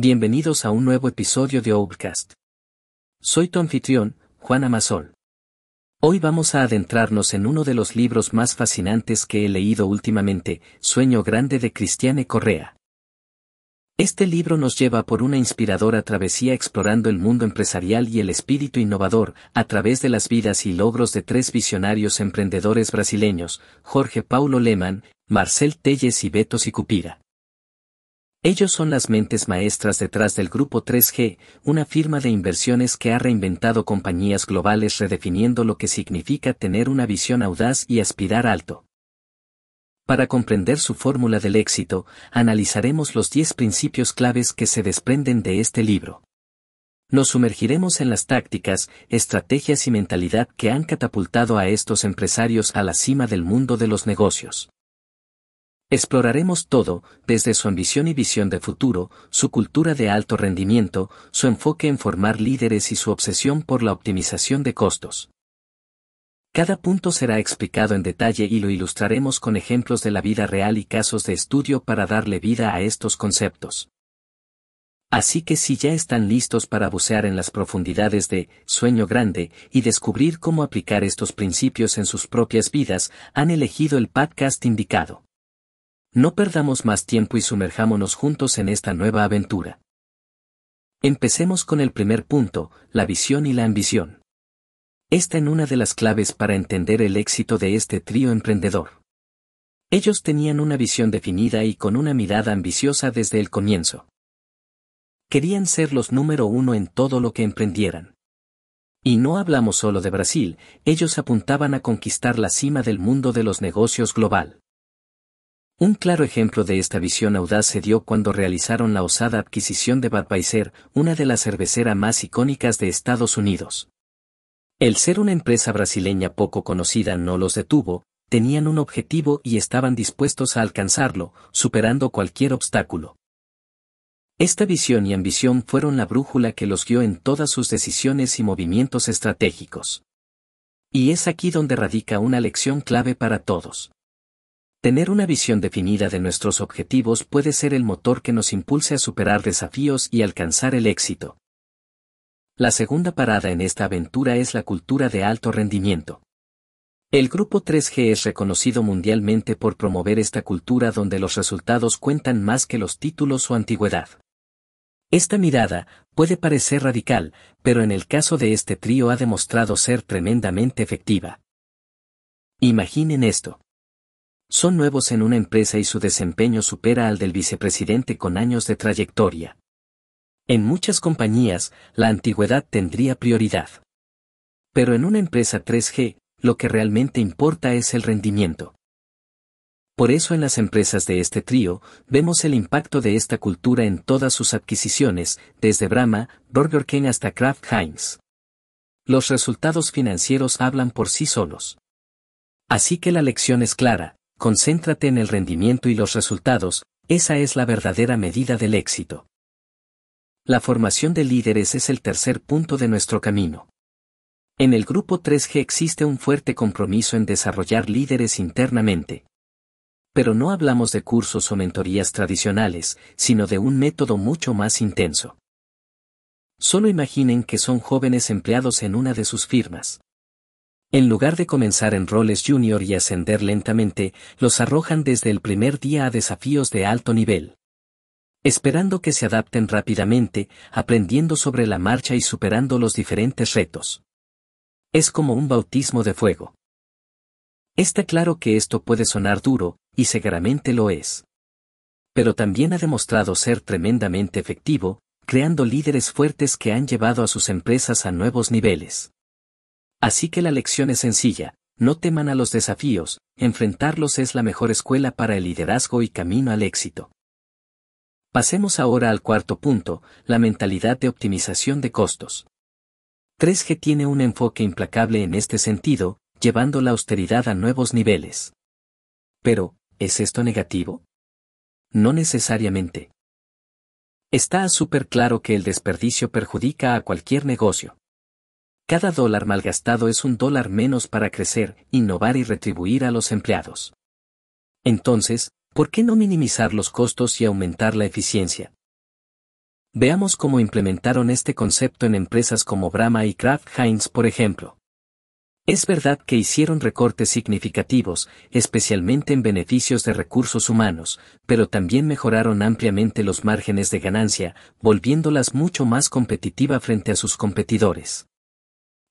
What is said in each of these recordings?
Bienvenidos a un nuevo episodio de Overcast. Soy tu anfitrión, Juan Amasol. Hoy vamos a adentrarnos en uno de los libros más fascinantes que he leído últimamente, Sueño Grande de Cristiane Correa. Este libro nos lleva por una inspiradora travesía explorando el mundo empresarial y el espíritu innovador, a través de las vidas y logros de tres visionarios emprendedores brasileños, Jorge Paulo Leman, Marcel Telles y Beto Sicupira. Ellos son las mentes maestras detrás del Grupo 3G, una firma de inversiones que ha reinventado compañías globales redefiniendo lo que significa tener una visión audaz y aspirar alto. Para comprender su fórmula del éxito, analizaremos los 10 principios claves que se desprenden de este libro. Nos sumergiremos en las tácticas, estrategias y mentalidad que han catapultado a estos empresarios a la cima del mundo de los negocios. Exploraremos todo, desde su ambición y visión de futuro, su cultura de alto rendimiento, su enfoque en formar líderes y su obsesión por la optimización de costos. Cada punto será explicado en detalle y lo ilustraremos con ejemplos de la vida real y casos de estudio para darle vida a estos conceptos. Así que si ya están listos para bucear en las profundidades de Sueño Grande y descubrir cómo aplicar estos principios en sus propias vidas, han elegido el podcast indicado. No perdamos más tiempo y sumerjámonos juntos en esta nueva aventura. Empecemos con el primer punto, la visión y la ambición. Esta en una de las claves para entender el éxito de este trío emprendedor. Ellos tenían una visión definida y con una mirada ambiciosa desde el comienzo. Querían ser los número uno en todo lo que emprendieran. Y no hablamos solo de Brasil, ellos apuntaban a conquistar la cima del mundo de los negocios global. Un claro ejemplo de esta visión audaz se dio cuando realizaron la osada adquisición de Budweiser, una de las cerveceras más icónicas de Estados Unidos. El ser una empresa brasileña poco conocida no los detuvo, tenían un objetivo y estaban dispuestos a alcanzarlo, superando cualquier obstáculo. Esta visión y ambición fueron la brújula que los guió en todas sus decisiones y movimientos estratégicos. Y es aquí donde radica una lección clave para todos. Tener una visión definida de nuestros objetivos puede ser el motor que nos impulse a superar desafíos y alcanzar el éxito. La segunda parada en esta aventura es la cultura de alto rendimiento. El grupo 3G es reconocido mundialmente por promover esta cultura donde los resultados cuentan más que los títulos o antigüedad. Esta mirada puede parecer radical, pero en el caso de este trío ha demostrado ser tremendamente efectiva. Imaginen esto. Son nuevos en una empresa y su desempeño supera al del vicepresidente con años de trayectoria. En muchas compañías, la antigüedad tendría prioridad. Pero en una empresa 3G, lo que realmente importa es el rendimiento. Por eso en las empresas de este trío, vemos el impacto de esta cultura en todas sus adquisiciones, desde Brahma, Burger King hasta Kraft Heinz. Los resultados financieros hablan por sí solos. Así que la lección es clara, concéntrate en el rendimiento y los resultados, esa es la verdadera medida del éxito. La formación de líderes es el tercer punto de nuestro camino. En el grupo 3G existe un fuerte compromiso en desarrollar líderes internamente. Pero no hablamos de cursos o mentorías tradicionales, sino de un método mucho más intenso. Solo imaginen que son jóvenes empleados en una de sus firmas. En lugar de comenzar en roles junior y ascender lentamente, los arrojan desde el primer día a desafíos de alto nivel. Esperando que se adapten rápidamente, aprendiendo sobre la marcha y superando los diferentes retos. Es como un bautismo de fuego. Está claro que esto puede sonar duro, y seguramente lo es. Pero también ha demostrado ser tremendamente efectivo, creando líderes fuertes que han llevado a sus empresas a nuevos niveles. Así que la lección es sencilla, no teman a los desafíos, enfrentarlos es la mejor escuela para el liderazgo y camino al éxito. Pasemos ahora al cuarto punto, la mentalidad de optimización de costos. 3G tiene un enfoque implacable en este sentido, llevando la austeridad a nuevos niveles. Pero, ¿es esto negativo? No necesariamente. Está súper claro que el desperdicio perjudica a cualquier negocio. Cada dólar malgastado es un dólar menos para crecer, innovar y retribuir a los empleados. Entonces, ¿por qué no minimizar los costos y aumentar la eficiencia? Veamos cómo implementaron este concepto en empresas como Brahma y Kraft Heinz, por ejemplo. Es verdad que hicieron recortes significativos, especialmente en beneficios de recursos humanos, pero también mejoraron ampliamente los márgenes de ganancia, volviéndolas mucho más competitiva frente a sus competidores.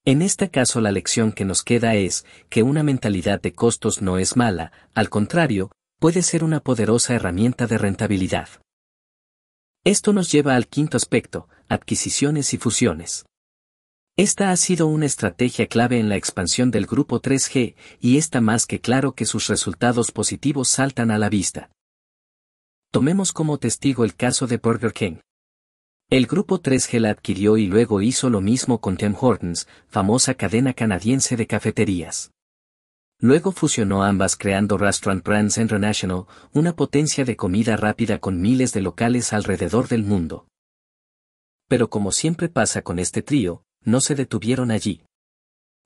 En este caso la lección que nos queda es que una mentalidad de costos no es mala, al contrario, puede ser una poderosa herramienta de rentabilidad. Esto nos lleva al quinto aspecto, adquisiciones y fusiones. Esta ha sido una estrategia clave en la expansión del grupo 3G, y está más que claro que sus resultados positivos saltan a la vista. Tomemos como testigo el caso de Burger King. El grupo 3G la adquirió y luego hizo lo mismo con Tim Hortons, famosa cadena canadiense de cafeterías. Luego fusionó ambas creando Restaurant Brands International, una potencia de comida rápida con miles de locales alrededor del mundo. Pero como siempre pasa con este trío, no se detuvieron allí.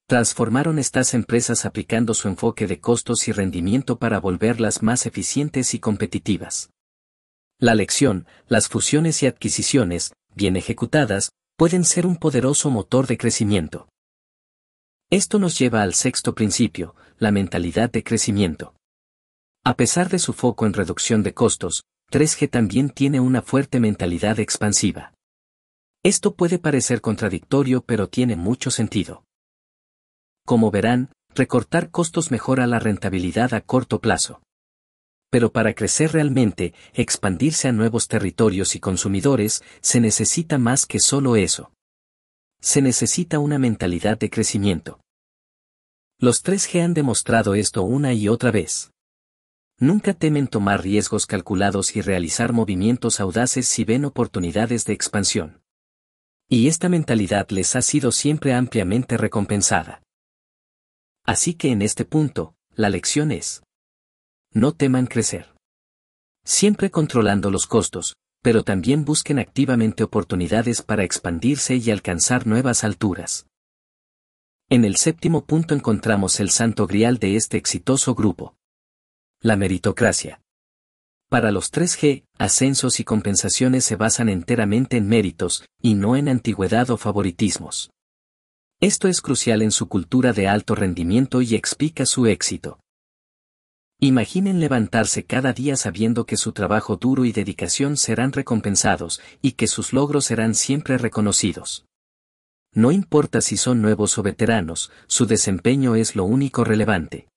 Transformaron estas empresas aplicando su enfoque de costos y rendimiento para volverlas más eficientes y competitivas. La lección, las fusiones y adquisiciones, bien ejecutadas, pueden ser un poderoso motor de crecimiento. Esto nos lleva al sexto principio, la mentalidad de crecimiento. A pesar de su foco en reducción de costos, 3G también tiene una fuerte mentalidad expansiva. Esto puede parecer contradictorio pero tiene mucho sentido. Como verán, recortar costos mejora la rentabilidad a corto plazo. Pero para crecer realmente, expandirse a nuevos territorios y consumidores, se necesita más que solo eso. Se necesita una mentalidad de crecimiento. Los 3G han demostrado esto una y otra vez. Nunca temen tomar riesgos calculados y realizar movimientos audaces si ven oportunidades de expansión. Y esta mentalidad les ha sido siempre ampliamente recompensada. Así que en este punto, la lección es, no teman crecer. Siempre controlando los costos, pero también busquen activamente oportunidades para expandirse y alcanzar nuevas alturas. En el séptimo punto encontramos el santo grial de este exitoso grupo. La meritocracia. Para los 3G, ascensos y compensaciones se basan enteramente en méritos, y no en antigüedad o favoritismos. Esto es crucial en su cultura de alto rendimiento y explica su éxito. Imaginen levantarse cada día sabiendo que su trabajo duro y dedicación serán recompensados, y que sus logros serán siempre reconocidos. No importa si son nuevos o veteranos, su desempeño es lo único relevante.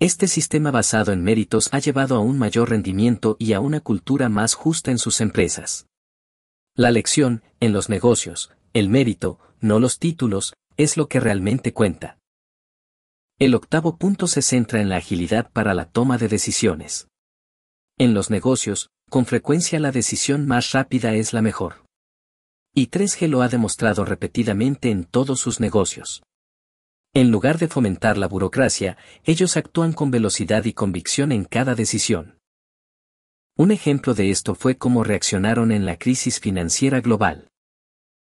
Este sistema basado en méritos ha llevado a un mayor rendimiento y a una cultura más justa en sus empresas. La lección, en los negocios, el mérito, no los títulos, es lo que realmente cuenta. El octavo punto se centra en la agilidad para la toma de decisiones. En los negocios, con frecuencia la decisión más rápida es la mejor. Y 3G lo ha demostrado repetidamente en todos sus negocios. En lugar de fomentar la burocracia, ellos actúan con velocidad y convicción en cada decisión. Un ejemplo de esto fue cómo reaccionaron en la crisis financiera global.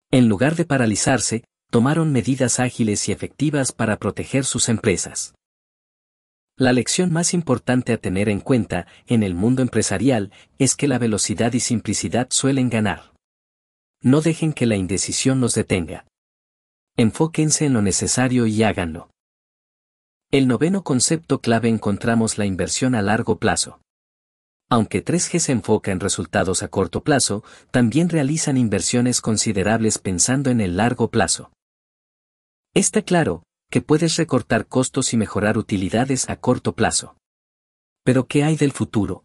En lugar de paralizarse, tomaron medidas ágiles y efectivas para proteger sus empresas. La lección más importante a tener en cuenta en el mundo empresarial es que la velocidad y simplicidad suelen ganar. No dejen que la indecisión los detenga. Enfóquense en lo necesario y háganlo. El noveno concepto clave encontramos la inversión a largo plazo. Aunque 3G se enfoca en resultados a corto plazo, también realizan inversiones considerables pensando en el largo plazo. Está claro, que puedes recortar costos y mejorar utilidades a corto plazo. Pero ¿qué hay del futuro?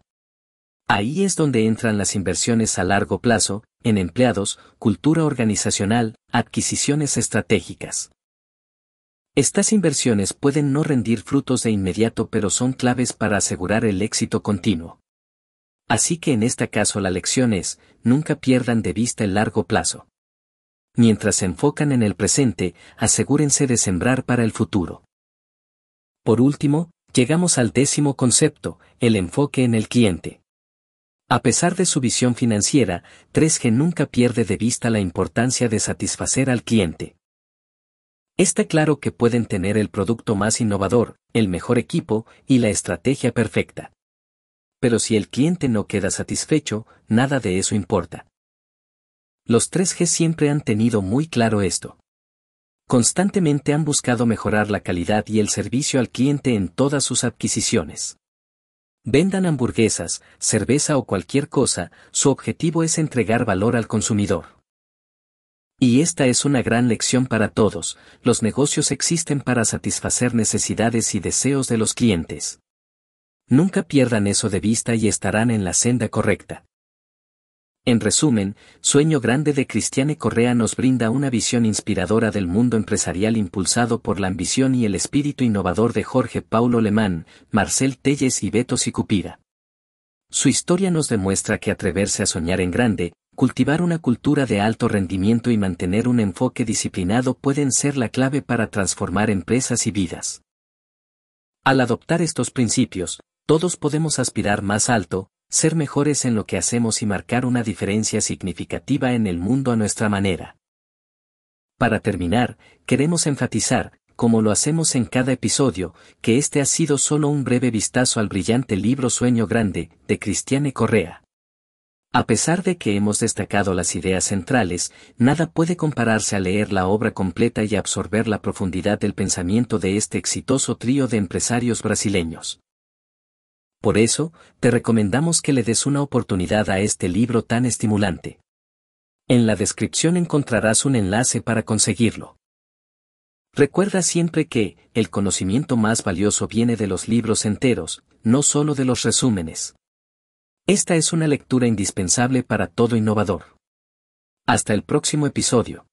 Ahí es donde entran las inversiones a largo plazo, en empleados, cultura organizacional, adquisiciones estratégicas. Estas inversiones pueden no rendir frutos de inmediato pero son claves para asegurar el éxito continuo. Así que en este caso la lección es, nunca pierdan de vista el largo plazo. Mientras se enfocan en el presente, asegúrense de sembrar para el futuro. Por último, llegamos al décimo concepto, el enfoque en el cliente. A pesar de su visión financiera, 3G nunca pierde de vista la importancia de satisfacer al cliente. Está claro que pueden tener el producto más innovador, el mejor equipo y la estrategia perfecta. Pero si el cliente no queda satisfecho, nada de eso importa. Los 3G siempre han tenido muy claro esto. Constantemente han buscado mejorar la calidad y el servicio al cliente en todas sus adquisiciones. Vendan hamburguesas, cerveza o cualquier cosa, su objetivo es entregar valor al consumidor. Y esta es una gran lección para todos, los negocios existen para satisfacer necesidades y deseos de los clientes. Nunca pierdan eso de vista y estarán en la senda correcta. En resumen, Sueño Grande de Cristiane Correa nos brinda una visión inspiradora del mundo empresarial impulsado por la ambición y el espíritu innovador de Jorge Paulo Lemán, Marcel Telles y Beto Sicupira. Su historia nos demuestra que atreverse a soñar en grande, cultivar una cultura de alto rendimiento y mantener un enfoque disciplinado pueden ser la clave para transformar empresas y vidas. Al adoptar estos principios, todos podemos aspirar más alto, ser mejores en lo que hacemos y marcar una diferencia significativa en el mundo a nuestra manera. Para terminar, queremos enfatizar, como lo hacemos en cada episodio, que este ha sido solo un breve vistazo al brillante libro Sueño Grande, de Cristiane Correa. A pesar de que hemos destacado las ideas centrales, nada puede compararse a leer la obra completa y absorber la profundidad del pensamiento de este exitoso trío de empresarios brasileños. Por eso, te recomendamos que le des una oportunidad a este libro tan estimulante. En la descripción encontrarás un enlace para conseguirlo. Recuerda siempre que, el conocimiento más valioso viene de los libros enteros, no solo de los resúmenes. Esta es una lectura indispensable para todo innovador. Hasta el próximo episodio.